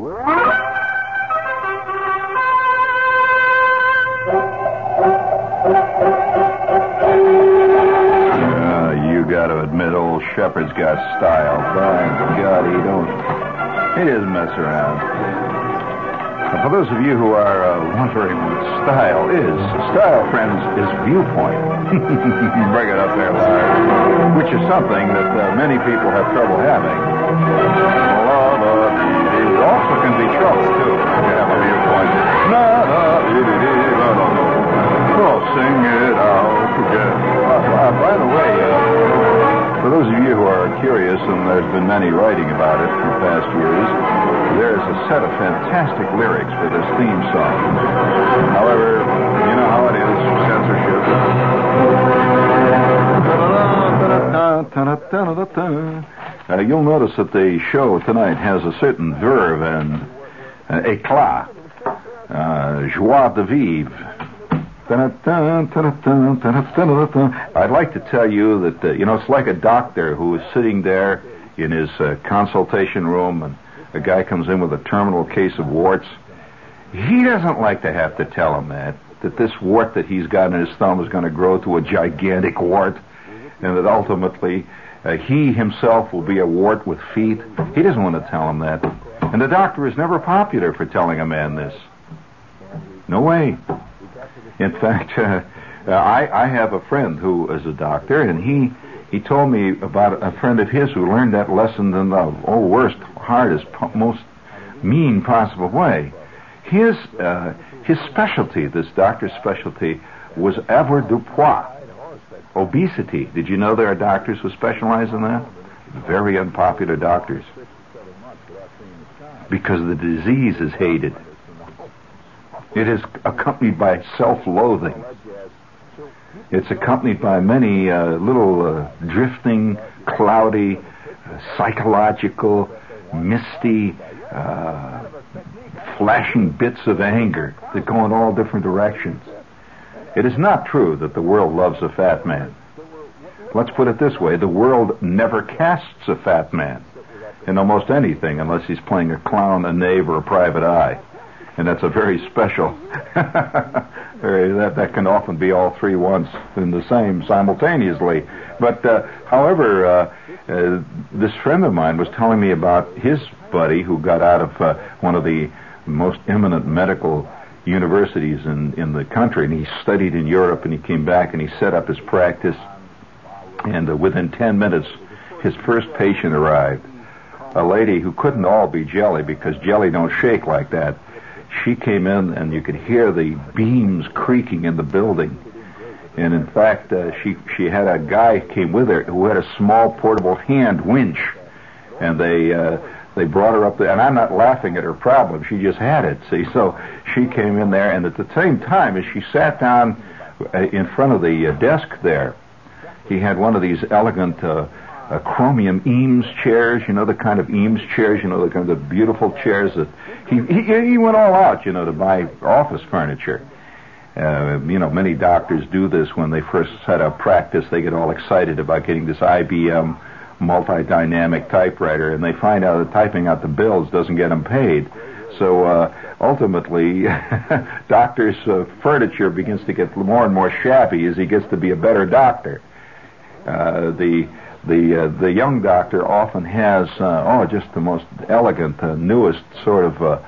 Uh, you got to admit, old Shepherd's got style. By God, he don't. He doesn't mess around. For those of you who are uh, wondering what style is, style, friends, is viewpoint. Bring it up there, Larry. Which is something that uh, many people have trouble having. Also can be trouble, too, you have a viewpoint. Na, na, dee, dee, dee, la, la. Oh, sing it out together. Uh, uh, by the way, uh, for those of you who are curious, and there's been many writing about it in the past years, there's a set of fantastic lyrics for this theme song. However, you know how it is, censorship. Uh, you'll notice that the show tonight has a certain verve and uh, éclat, uh, joie de vivre. I'd like to tell you that, uh, you know, it's like a doctor who is sitting there in his uh, consultation room and a guy comes in with a terminal case of warts. He doesn't like to have to tell him that, that this wart that he's got in his thumb is going to grow to a gigantic wart and that ultimately uh, he himself will be a wart with feet. He doesn't want to tell him that. And the doctor is never popular for telling a man this. No way. In fact, uh, uh, I, I have a friend who is a doctor, and he he told me about a friend of his who learned that lesson in the oh worst, hardest, most mean possible way. His uh, his specialty, this doctor's specialty, was avoirdupois, obesity. Did you know there are doctors who specialize in that? Very unpopular doctors, because the disease is hated. It is accompanied by self-loathing. It's accompanied by many uh, little uh, drifting, cloudy, uh, psychological, misty, uh, flashing bits of anger that go in all different directions. It is not true that the world loves a fat man. Let's put it this way the world never casts a fat man in almost anything unless he's playing a clown, a knave, or a private eye and that's a very special. that that can often be all three once in the same simultaneously. But uh, however, uh, uh, this friend of mine was telling me about his buddy who got out of uh, one of the most eminent medical universities in in the country, and he studied in Europe, and he came back and he set up his practice, and uh, within ten minutes, his first patient arrived. A lady who couldn't all be jelly because jelly don't shake like that she came in and you could hear the beams creaking in the building. And in fact, uh, she she had a guy came with her who had a small portable hand winch, and they uh, they brought her up there. And I'm not laughing at her problem; she just had it. See, so she came in there, and at the same time as she sat down uh, in front of the uh, desk there, he had one of these elegant. Uh, uh, chromium Eames chairs, you know, the kind of Eames chairs, you know, the kind of beautiful chairs that he, he, he went all out, you know, to buy office furniture. Uh, you know, many doctors do this when they first set up practice. They get all excited about getting this IBM multi-dynamic typewriter, and they find out that typing out the bills doesn't get them paid. So uh, ultimately, doctor's uh, furniture begins to get more and more shabby as he gets to be a better doctor. Uh, the the uh, the young doctor often has uh, oh just the most elegant, uh, newest sort of uh,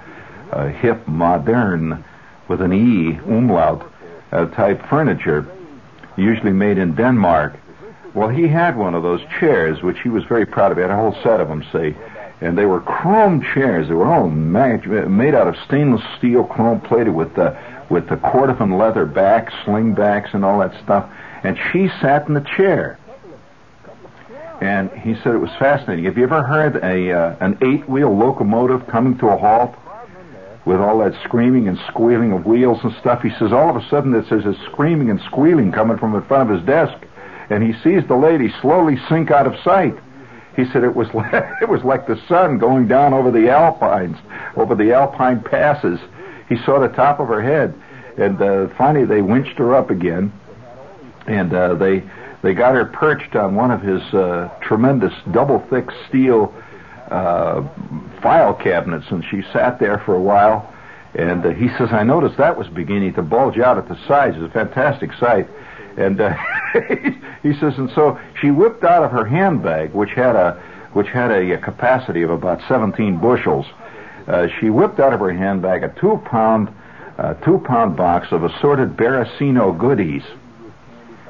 uh, hip, modern, with an e umlaut uh, type furniture, usually made in Denmark. Well, he had one of those chairs, which he was very proud of. He had a whole set of them, say, and they were chrome chairs. They were all made out of stainless steel, chrome plated with the with the Cordovan leather backs, sling backs, and all that stuff. And she sat in the chair and he said it was fascinating. Have you ever heard a uh, an eight wheel locomotive coming to a halt with all that screaming and squealing of wheels and stuff? He says all of a sudden there's a screaming and squealing coming from in front of his desk, and he sees the lady slowly sink out of sight. He said it was like, it was like the sun going down over the Alpines, over the Alpine passes. He saw the top of her head, and uh, finally they winched her up again, and uh, they they got her perched on one of his uh, tremendous double thick steel uh, file cabinets, and she sat there for a while. And uh, he says, I noticed that was beginning to bulge out at the sides. It's a fantastic sight. And uh, he says, and so she whipped out of her handbag, which had a which had a, a capacity of about 17 bushels. Uh, she whipped out of her handbag a two pound uh, two pound box of assorted Barricini goodies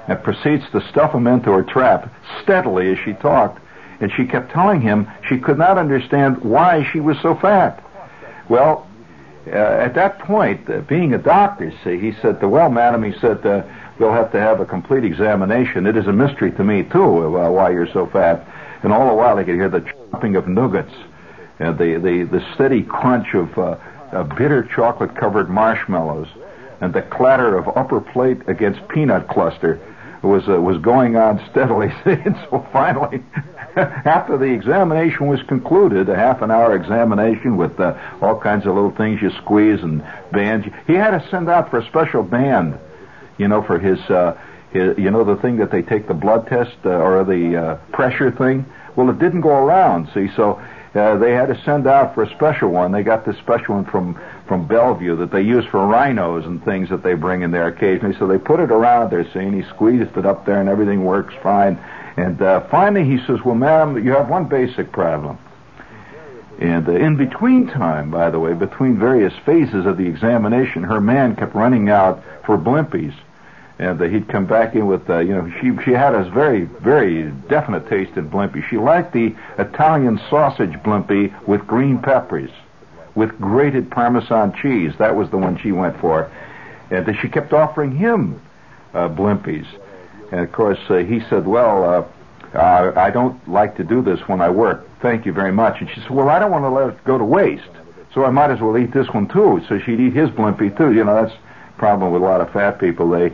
and proceeds to stuff them into her trap steadily as she talked. And she kept telling him she could not understand why she was so fat. Well, uh, at that point, uh, being a doctor, see, he said, "Well, madam," he said, uh, "we'll have to have a complete examination. It is a mystery to me too uh, why you're so fat." And all the while, he could hear the chopping of nuggets and the the, the steady crunch of uh, uh, bitter chocolate-covered marshmallows and the clatter of upper plate against peanut cluster was uh, was going on steadily. and so finally, after the examination was concluded, a half an hour examination with uh, all kinds of little things you squeeze and bands, he had to send out for a special band, you know, for his, uh, his you know, the thing that they take the blood test uh, or the uh, pressure thing. Well, it didn't go around, see, so uh, they had to send out for a special one. They got this special one from from Bellevue that they use for rhinos and things that they bring in there occasionally. So they put it around there, see, and he squeezed it up there, and everything works fine. And uh, finally, he says, "Well, ma'am, you have one basic problem." And uh, in between time, by the way, between various phases of the examination, her man kept running out for blimpies and uh, he'd come back in with, uh, you know, she she had a very very definite taste in blimpie. She liked the Italian sausage blimpie with green peppers, with grated Parmesan cheese. That was the one she went for, and uh, she kept offering him uh, blimpies. And of course, uh, he said, "Well, uh, uh, I don't like to do this when I work. Thank you very much." And she said, "Well, I don't want to let it go to waste, so I might as well eat this one too." So she'd eat his blimpie too. You know, that's the problem with a lot of fat people. They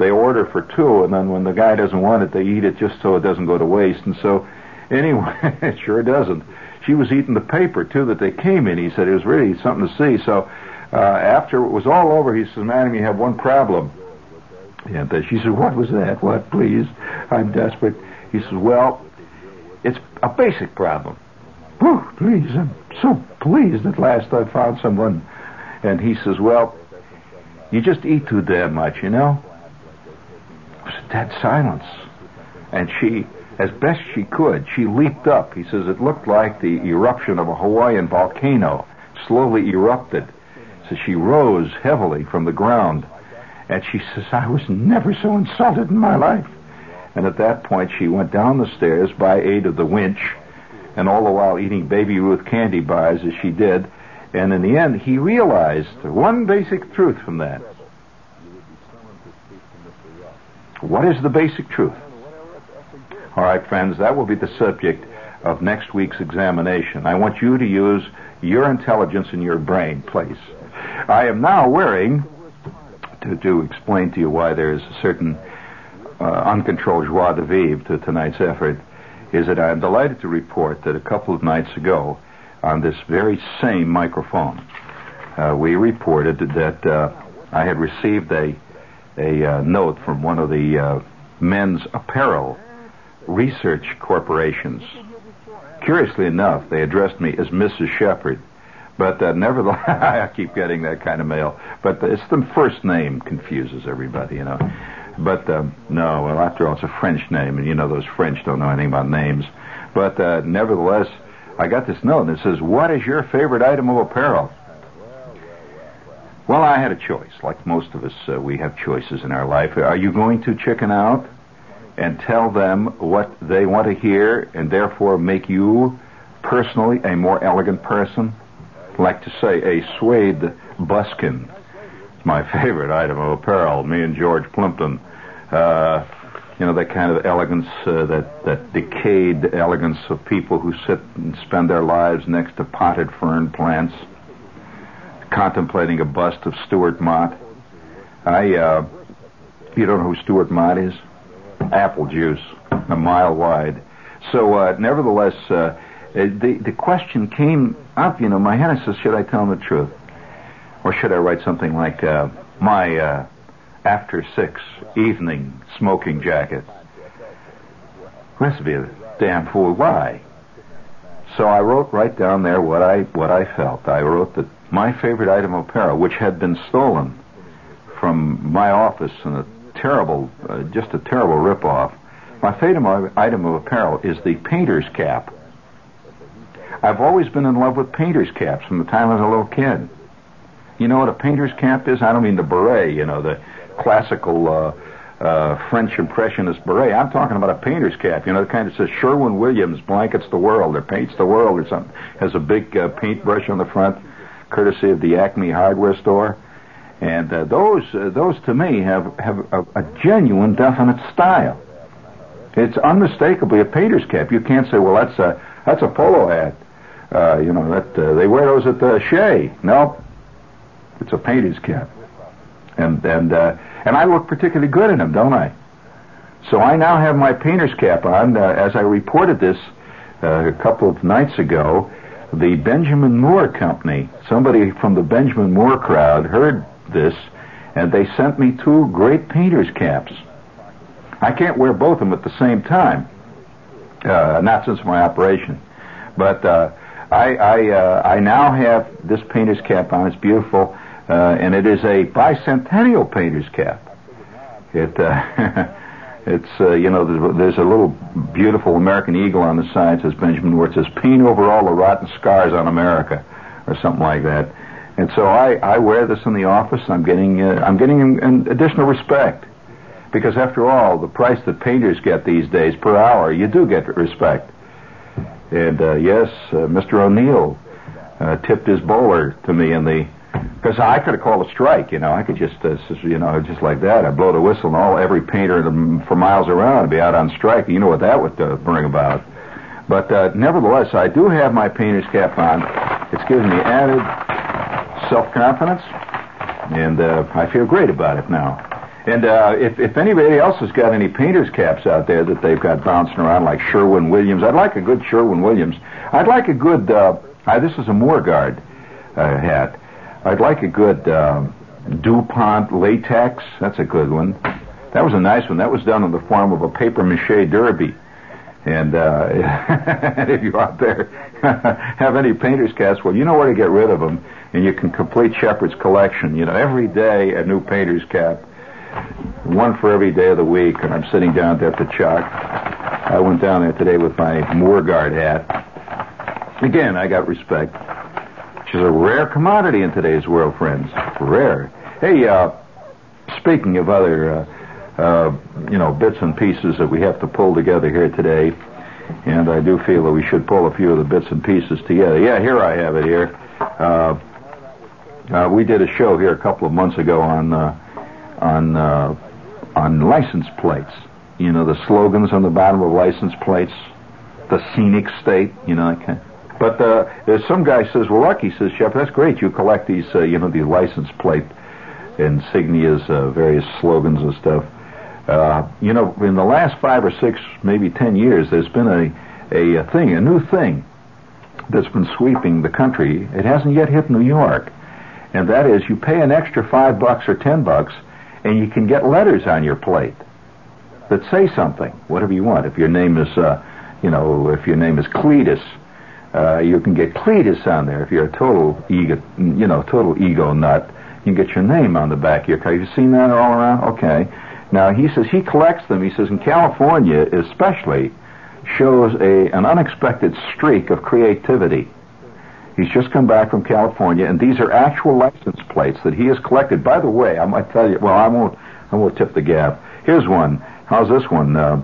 they order for two, and then when the guy doesn't want it, they eat it just so it doesn't go to waste. And so, anyway, it sure doesn't. She was eating the paper too that they came in. He said it was really something to see. So, uh, after it was all over, he says, "Madam, you have one problem." And uh, she said, "What was that? What, please? I'm desperate." He says, "Well, it's a basic problem." Oh, please, I'm so pleased at last I found someone. And he says, "Well, you just eat too damn much, you know." I was a dead silence. And she, as best she could, she leaped up. He says it looked like the eruption of a Hawaiian volcano slowly erupted. So she rose heavily from the ground. And she says, I was never so insulted in my life. And at that point, she went down the stairs by aid of the winch, and all the while eating Baby Ruth candy bars as she did. And in the end, he realized one basic truth from that. What is the basic truth? All right, friends, that will be the subject of next week's examination. I want you to use your intelligence and your brain, please. I am now wearing, to, to explain to you why there is a certain uh, uncontrolled joie de vivre to tonight's effort, is that I am delighted to report that a couple of nights ago, on this very same microphone, uh, we reported that uh, I had received a a uh, note from one of the uh, men's apparel research corporations. Curiously enough, they addressed me as Mrs. Shepherd, but uh, nevertheless, I keep getting that kind of mail. But it's the first name confuses everybody, you know. But um, no, well, after all, it's a French name, and you know those French don't know anything about names. But uh, nevertheless, I got this note, and it says, "What is your favorite item of apparel?" Well, I had a choice. Like most of us, uh, we have choices in our life. Are you going to chicken out and tell them what they want to hear and therefore make you personally a more elegant person? Like to say a suede buskin. It's my favorite item of apparel. Me and George Plimpton. Uh, you know, that kind of elegance, uh, that, that decayed elegance of people who sit and spend their lives next to potted fern plants contemplating a bust of Stewart Mott. I, uh, you don't know who Stewart Mott is? Apple juice, a mile wide. So, uh, nevertheless, uh, the the question came up. You know, my head. I says, should I tell him the truth, or should I write something like uh, my uh, after six evening smoking jacket? Let's be a damn fool. Why? So I wrote right down there what I what I felt. I wrote that my favorite item of apparel, which had been stolen from my office in a terrible, uh, just a terrible ripoff. My favorite item of apparel is the painter's cap. I've always been in love with painter's caps from the time I was a little kid. You know what a painter's cap is? I don't mean the beret, you know, the classical uh, uh, French impressionist beret. I'm talking about a painter's cap, you know, the kind that says Sherwin Williams blankets the world or paints the world or something. Has a big uh, paintbrush on the front, courtesy of the Acme hardware store. And uh, those, uh, those to me have have a, a genuine, definite style. It's unmistakably a painter's cap. You can't say, well, that's a that's a polo hat. Uh, you know that uh, they wear those at the Shea. No, it's a painter's cap, and and uh, and I look particularly good in them, don't I? So I now have my painter's cap on. Uh, as I reported this uh, a couple of nights ago, the Benjamin Moore Company, somebody from the Benjamin Moore crowd heard this, and they sent me two great painter's caps. I can't wear both of them at the same time, uh, not since my operation. But uh, I I, uh, I now have this painter's cap on. It's beautiful, uh, and it is a bicentennial painter's cap. It uh, it's uh, you know there's, there's a little beautiful American eagle on the side says Benjamin where it says paint over all the rotten scars on America, or something like that. And so I, I wear this in the office. I'm getting uh, I'm getting an, an additional respect because after all, the price that painters get these days per hour, you do get respect. And uh, yes, uh, Mr. O'Neill tipped his bowler to me in the because I could have called a strike. You know, I could just uh, you know just like that. I blow the whistle, and all every painter for miles around would be out on strike. You know what that would uh, bring about. But uh, nevertheless, I do have my painter's cap on. It's giving me added self confidence, and uh, I feel great about it now. And uh, if, if anybody else has got any painter's caps out there that they've got bouncing around, like Sherwin Williams, I'd like a good Sherwin Williams. I'd like a good. Uh, uh, this is a MoorGard uh, hat. I'd like a good um, DuPont latex. That's a good one. That was a nice one. That was done in the form of a paper mache derby. And uh, if you out there have any painter's caps, well, you know where to get rid of them, and you can complete Shepherd's collection. You know, every day a new painter's cap, one for every day of the week. And I'm sitting down there the Chuck. I went down there today with my MoorGard hat. Again, I got respect, which is a rare commodity in today's world, friends. Rare. Hey, uh, speaking of other. Uh, uh, you know, bits and pieces that we have to pull together here today. And I do feel that we should pull a few of the bits and pieces together. Yeah, here I have it here. Uh, uh, we did a show here a couple of months ago on uh, on uh, on license plates. You know, the slogans on the bottom of license plates, the scenic state. You know, that kind. But uh, some guy says, "Well, Lucky says, Chef, that's great. You collect these, uh, you know, these license plate insignias, uh, various slogans and stuff." Uh, you know, in the last five or six, maybe ten years, there's been a, a, a thing, a new thing that's been sweeping the country. It hasn't yet hit New York. And that is you pay an extra five bucks or ten bucks and you can get letters on your plate that say something, whatever you want. If your name is, uh, you know, if your name is Cletus, uh, you can get Cletus on there. If you're a total ego, you know, total ego nut, you can get your name on the back of your car. You've seen that all around? Okay. Now he says he collects them. He says in California, especially, shows a an unexpected streak of creativity. He's just come back from California, and these are actual license plates that he has collected. By the way, I might tell you. Well, I won't. I won't tip the gap. Here's one. How's this one? Uh,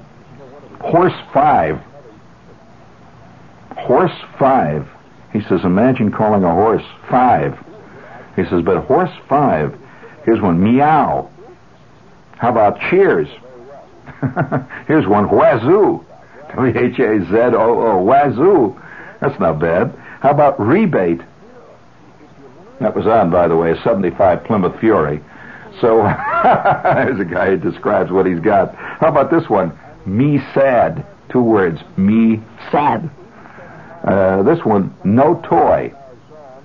horse five. Horse five. He says, imagine calling a horse five. He says, but horse five. Here's one. Meow. How about cheers? Here's one, wazoo. W-H-A-Z-O-O, wazoo. That's not bad. How about rebate? That was on, by the way, a 75 Plymouth Fury. So there's a guy who describes what he's got. How about this one? Me sad. Two words. Me sad. Uh, this one, no toy.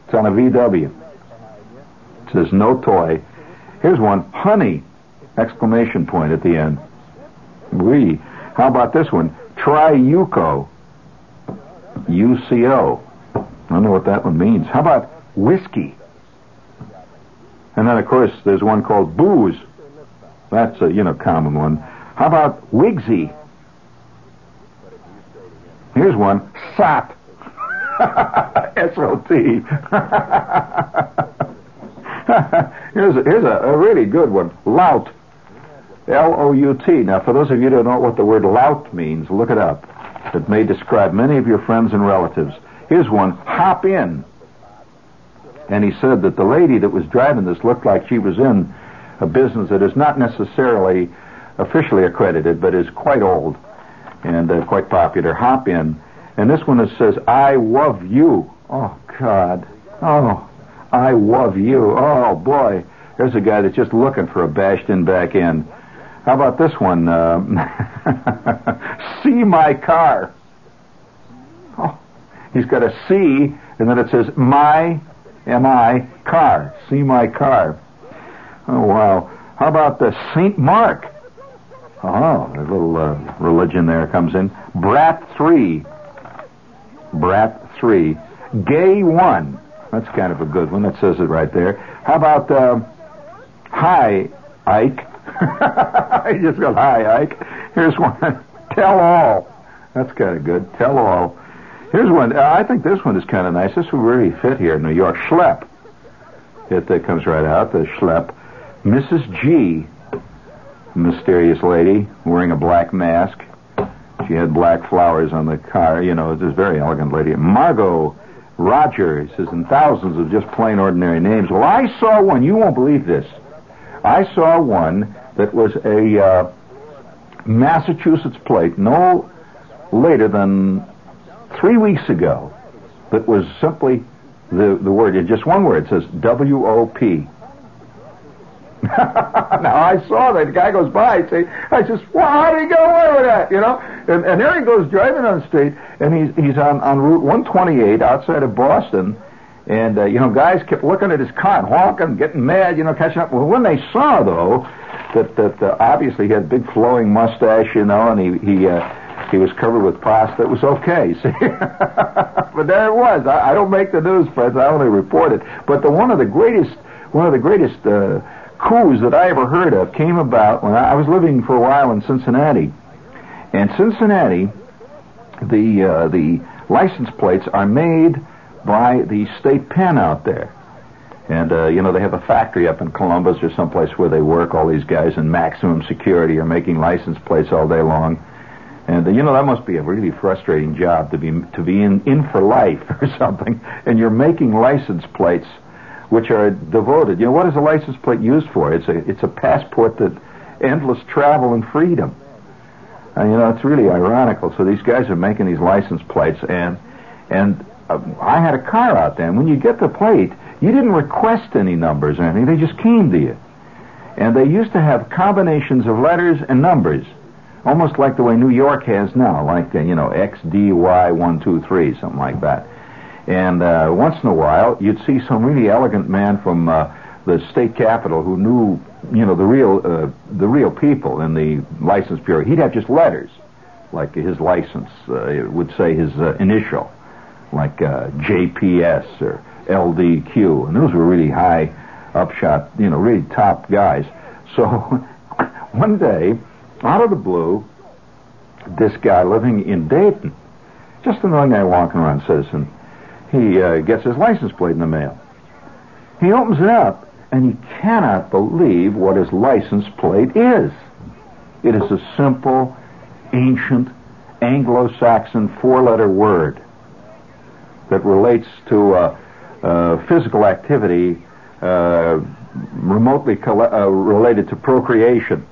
It's on a VW. It says no toy. Here's one, honey. Exclamation point at the end. We. How about this one? Try Yuko. UCO. I don't know what that one means. How about whiskey? And then, of course, there's one called booze. That's a, you know, common one. How about Wigsy? Here's one. SOT. S-O-T. here's a, here's a, a really good one. Lout. L-O-U-T. Now, for those of you who don't know what the word lout means, look it up. It may describe many of your friends and relatives. Here's one. Hop in. And he said that the lady that was driving this looked like she was in a business that is not necessarily officially accredited, but is quite old and uh, quite popular. Hop in. And this one is, says, I love you. Oh, God. Oh, I love you. Oh, boy. There's a guy that's just looking for a bashed in back end. How about this one? Uh, see my car. Oh, he's got a C, and then it says my, M-I, car. See my car. Oh, wow. How about the St. Mark? Oh, a little uh, religion there comes in. Brat 3. Brat 3. Gay 1. That's kind of a good one. That says it right there. How about uh, Hi, Ike? I just go, Hi, Ike. Here's one. Tell all. That's kind of good. Tell all. Here's one. Uh, I think this one is kind of nice. This would really fit here in New York. Schlep. It uh, comes right out. The schlep. Mrs. G mysterious lady wearing a black mask. She had black flowers on the car. You know, this very elegant lady. Margot Roger, he says, and thousands of just plain ordinary names. Well, I saw one. You won't believe this. I saw one that was a uh, Massachusetts plate no later than three weeks ago that was simply the, the word, just one word, it says W-O-P. now I saw that the guy goes by. I say, I says, well, how did he get away with that? You know, and, and there he goes driving on the street, and he's he's on on Route 128 outside of Boston, and uh, you know, guys kept looking at his car and honking, getting mad, you know, catching up. Well, when they saw though that that uh, obviously he had big flowing mustache, you know, and he he. Uh, he was covered with pasta. It was okay, see. but there it was. I, I don't make the news, friends. I only report it. But the one of the greatest, one of the greatest uh, coups that I ever heard of came about when I was living for a while in Cincinnati. And Cincinnati, the uh, the license plates are made by the state pen out there. And, uh, you know, they have a factory up in Columbus or someplace where they work. All these guys in maximum security are making license plates all day long. And, uh, you know, that must be a really frustrating job to be, to be in, in for life or something. And you're making license plates which are devoted. You know, what is a license plate used for? It's a it's a passport that endless travel and freedom. And you know, it's really ironical. So these guys are making these license plates, and and uh, I had a car out there. And when you get the plate, you didn't request any numbers or anything; they just came to you. And they used to have combinations of letters and numbers, almost like the way New York has now, like uh, you know X D Y one two three, something like that. And uh, once in a while, you'd see some really elegant man from uh, the state capitol who knew, you know, the real uh, the real people in the license bureau. He'd have just letters, like his license uh, would say his uh, initial, like uh, JPS or LDQ, and those were really high, upshot, you know, really top guys. So one day, out of the blue, this guy living in Dayton, just another guy walking around, citizen he uh, gets his license plate in the mail. He opens it up, and he cannot believe what his license plate is. It is a simple, ancient, Anglo-Saxon four-letter word that relates to uh, uh, physical activity uh, remotely uh, related to procreation.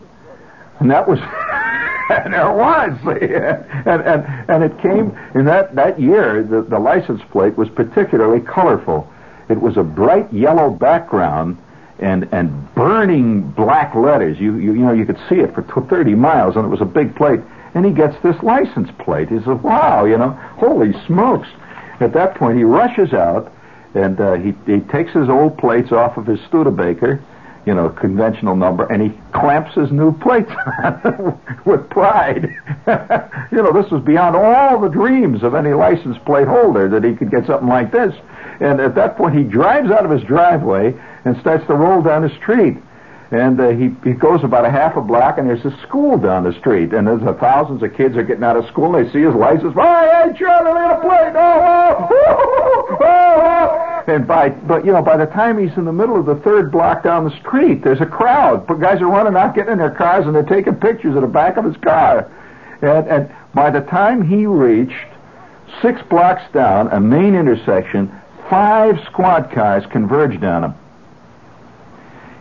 And that was and there was, and and and it came in that that year. The, the license plate was particularly colorful. It was a bright yellow background and and burning black letters. You you you know you could see it for 30 miles, and it was a big plate. And he gets this license plate. He says, "Wow, you know, holy smokes!" At that point, he rushes out and uh, he he takes his old plates off of his Studebaker you know, conventional number, and he clamps his new plates on with pride. you know, this was beyond all the dreams of any license plate holder that he could get something like this. And at that point, he drives out of his driveway and starts to roll down the street. And uh, he, he goes about a half a block, and there's a school down the street. And there's uh, thousands of kids are getting out of school, and they see his license. Oh, hey, Charlie, look at the plate! Oh, oh, oh, oh, And by, but you know, by the time he's in the middle of the third block down the street, there's a crowd. But guys are running out, getting in their cars, and they're taking pictures of the back of his car. And, and by the time he reached six blocks down, a main intersection, five squad cars converged on him.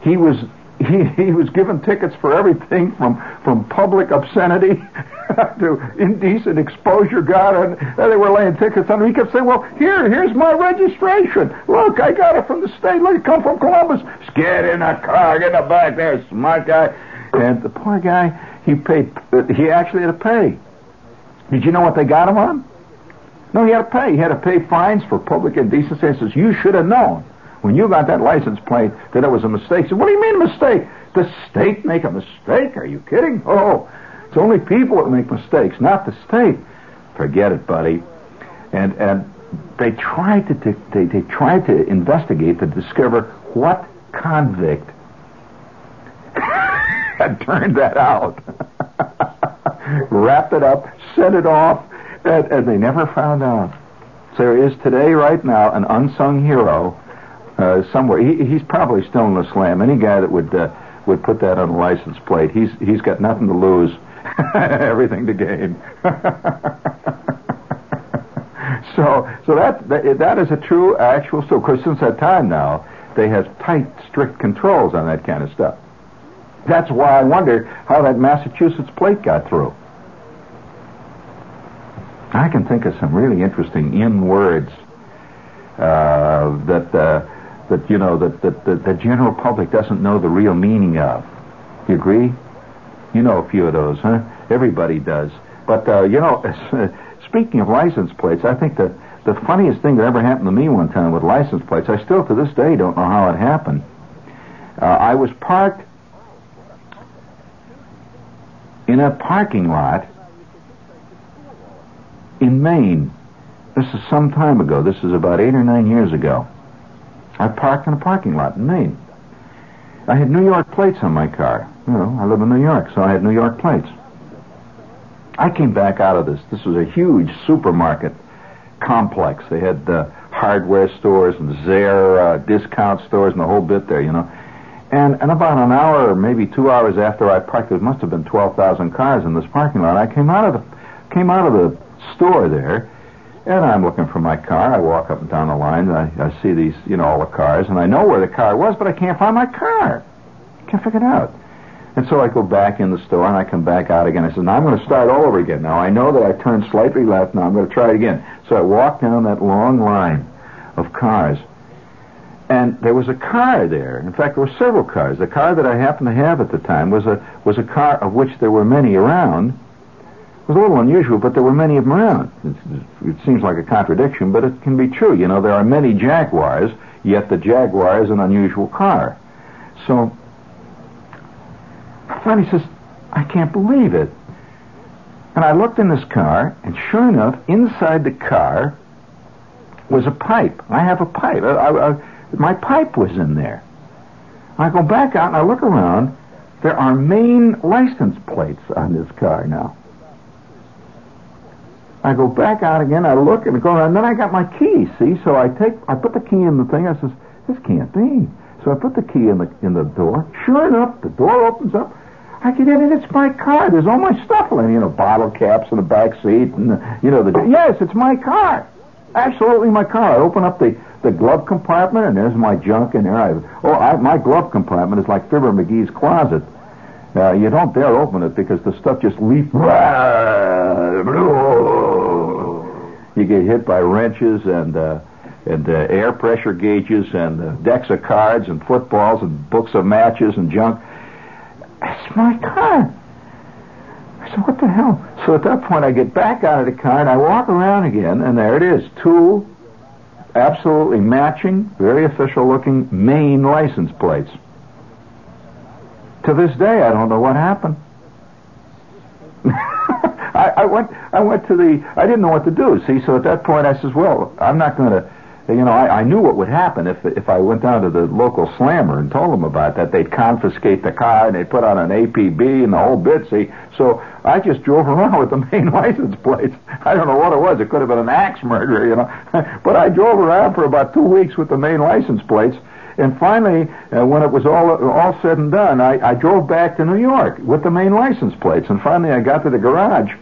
He was he, he was given tickets for everything from, from public obscenity to indecent exposure. God, and they were laying tickets on him. He kept saying, "Well, here, here's my registration. Look, I got it from the state. Look, come from Columbus. Get in the car, get in the back there, smart guy." And the poor guy, he paid. He actually had to pay. Did you know what they got him on? No, he had to pay. He had to pay fines for public indecency. He says, "You should have known." When you got that license plate that it was a mistake. So what do you mean a mistake? The state make a mistake? Are you kidding? Oh, it's only people that make mistakes, not the state. Forget it, buddy. And and they tried to they, they tried to investigate to discover what convict had turned that out. Wrapped it up, sent it off, and, and they never found out. There is today, right now, an unsung hero uh, somewhere. He, he's probably still in the slam. Any guy that would uh, would put that on a license plate, he's he's got nothing to lose, everything to gain. so so that, that that is a true actual story. Because since that time now, they have tight, strict controls on that kind of stuff. That's why I wonder how that Massachusetts plate got through. I can think of some really interesting in words uh, that uh, that you know that, that, that the general public doesn't know the real meaning of. You agree? You know a few of those, huh? Everybody does. But uh, you know, speaking of license plates, I think the the funniest thing that ever happened to me one time with license plates, I still to this day don't know how it happened. Uh, I was parked in a parking lot in Maine. This is some time ago. This is about eight or nine years ago. I parked in a parking lot in Maine. I had New York plates on my car. You know, I live in New York, so I had New York plates. I came back out of this. This was a huge supermarket complex. They had uh, hardware stores and Zayre uh, discount stores and the whole bit there, you know. And, and about an hour or maybe two hours after I parked, there must have been 12,000 cars in this parking lot. I came out of the, came out of the store there, and I'm looking for my car. I walk up and down the line, and I, I see these, you know, all the cars, and I know where the car was, but I can't find my car. Can't figure it out. And so I go back in the store, and I come back out again. I said, now I'm going to start all over again. Now I know that I turned slightly left. Now I'm going to try it again. So I walk down that long line of cars, and there was a car there. In fact, there were several cars. The car that I happened to have at the time was a was a car of which there were many around was a little unusual, but there were many of them around. It, it seems like a contradiction, but it can be true. You know, there are many Jaguars, yet the Jaguar is an unusual car. So, finally says, I can't believe it. And I looked in this car, and sure enough, inside the car was a pipe. I have a pipe. I, I, I, my pipe was in there. I go back out and I look around. There are Maine license plates on this car now. I go back out again. I look and go, and then I got my key. See, so I take, I put the key in the thing. I says, this can't be. So I put the key in the in the door. Sure enough, the door opens up. I get in, and it's my car. There's all my stuff in, you know, bottle caps in the back seat, and you know, the yes, it's my car. Absolutely my car. I open up the the glove compartment, and there's my junk in there. I, oh, I, my glove compartment is like Fibber McGee's closet. Uh, you don't dare open it because the stuff just leaps. You get hit by wrenches and uh, and uh, air pressure gauges and uh, decks of cards and footballs and books of matches and junk. It's my car. I said, what the hell? So at that point, I get back out of the car and I walk around again, and there it is, two absolutely matching, very official looking Maine license plates. To this day, I don't know what happened. I, I went. I went to the. I didn't know what to do. See, so at that point, I says, "Well, I'm not going to." You know, I, I knew what would happen if if I went down to the local slammer and told them about that. They'd confiscate the car and they'd put on an APB and the whole bit. See, so I just drove around with the Maine license plates. I don't know what it was. It could have been an axe murder, you know. but I drove around for about two weeks with the Maine license plates. And finally, uh, when it was all all said and done, I, I drove back to New York with the Maine license plates. And finally, I got to the garage,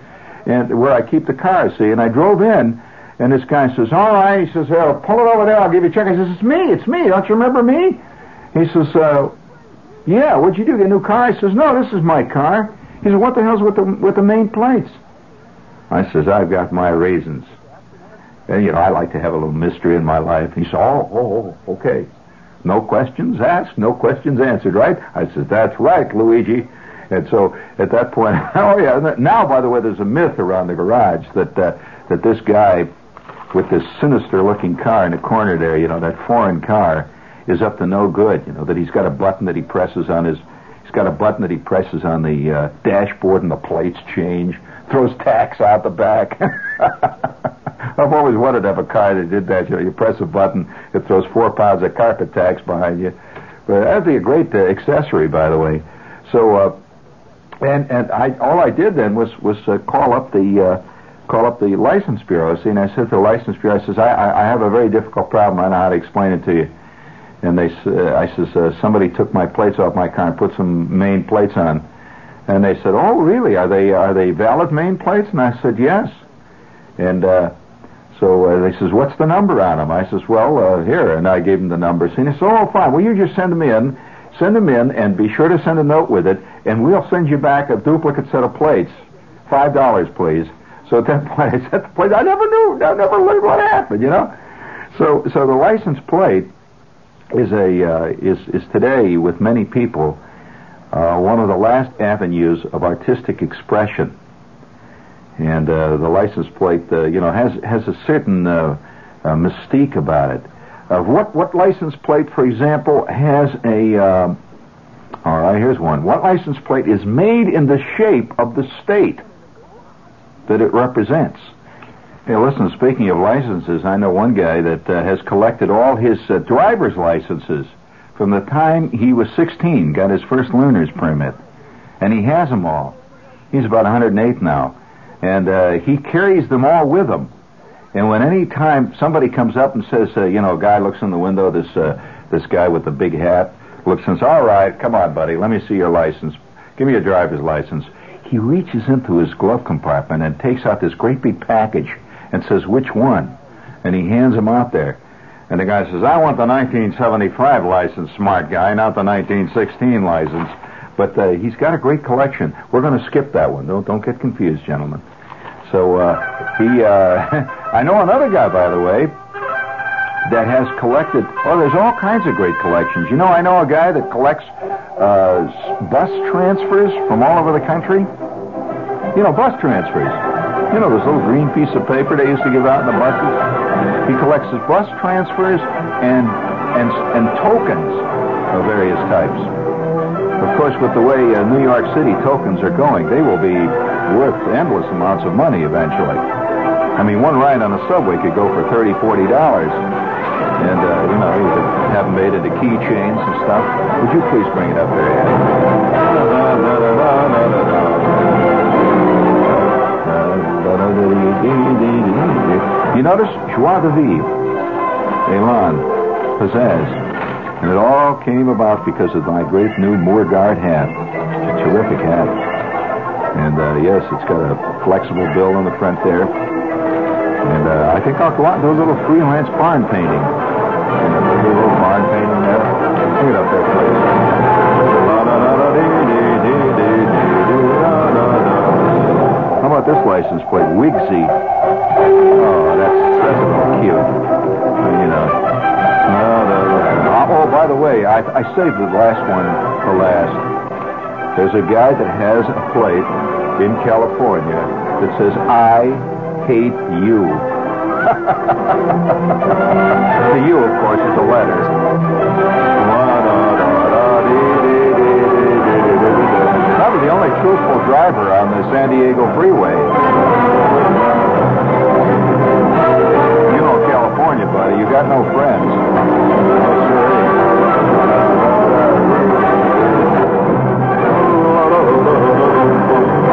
and where I keep the car. See, and I drove in, and this guy says, "All right," he says, "Pull it over there. I'll give you a check." I says, "It's me. It's me. Don't you remember me?" He says, uh, "Yeah. What'd you do? Get a new car?" I says, "No, this is my car." He says, "What the hell's with the with the Maine plates?" I says, "I've got my reasons." And you know, I like to have a little mystery in my life. He says, "Oh, oh, oh okay." No questions asked, no questions answered, right? I said, that's right, Luigi. And so at that point, oh yeah. Now, by the way, there's a myth around the garage that uh, that this guy with this sinister-looking car in the corner there, you know, that foreign car, is up to no good. You know that he's got a button that he presses on his. He's got a button that he presses on the uh, dashboard, and the plates change. Throws tacks out the back. I've always wanted to have a car that did that. You know, you press a button, it throws four pounds of carpet tacks behind you. But that'd be a great uh, accessory, by the way. So, uh, and and I all I did then was was uh, call up the uh, call up the license bureau. See, and I said to the license bureau, I says I I have a very difficult problem. I don't know how to explain it to you. And they uh, I says uh, somebody took my plates off my car and put some Maine plates on. And they said, "Oh, really? Are they are they valid Maine plates?" And I said, "Yes." And uh, so uh, they says, "What's the number on them?" I says, "Well, uh, here," and I gave him the numbers. And he says, "Oh, fine. Well, you just send them in, send them in, and be sure to send a note with it, and we'll send you back a duplicate set of plates, five dollars, please." So at that point, I set the plate. I never knew. I never learned what happened. You know. So, so the license plate is a uh, is is today with many people uh, one of the last avenues of artistic expression and uh, the license plate, uh, you know, has has a certain uh, uh mystique about it. Uh, what what license plate, for example, has a? Um, all right, here's one. What license plate is made in the shape of the state that it represents? Hey, listen. Speaking of licenses, I know one guy that uh, has collected all his driver's licenses from the time he was 16, got his first learner's permit, and he has them all. He's about 108 now and uh, he carries them all with him. And when any time somebody comes up and says, uh, you know, a guy looks in the window, this uh, this guy with the big hat looks and says, "All right, come on, buddy, let me see your license. Give me your driver's license." He reaches into his glove compartment and takes out this great big package and says, "Which one?" And he hands him out there. And the guy says, "I want the 1975 license, smart guy, not the 1916 license." But uh, he's got a great collection. We're going to skip that one. Don't don't get confused, gentlemen. So uh, he, uh, I know another guy, by the way, that has collected. Oh, there's all kinds of great collections. You know, I know a guy that collects uh, bus transfers from all over the country. You know, bus transfers. You know, those little green piece of paper they used to give out in the buses. He collects his bus transfers and and and tokens of various types. Of course, with the way uh, New York City tokens are going, they will be worth endless amounts of money eventually. I mean, one ride on a subway could go for thirty, forty dollars, $40. and uh, you know you could have made into keychains and stuff. Would you please bring it up there, Ed? You notice joie de vivre, elan, pizzazz. And it all came about because of my great new MoorGard hat. It's a terrific hat. And uh, yes, it's got a flexible bill on the front there. And uh, I think I'll go out and do a little freelance barn painting. And a little barn painting there. Bring it up there, please. How about this license plate? Wigsy. Oh, that's, that's a little cute. You know. Oh, by the way, I, I saved the last one for last. There's a guy that has a plate in California that says, I hate you. the you, of course, is a letter. I was the only truthful driver on the San Diego freeway. You know California, buddy. You got no friends. Sure. Oh,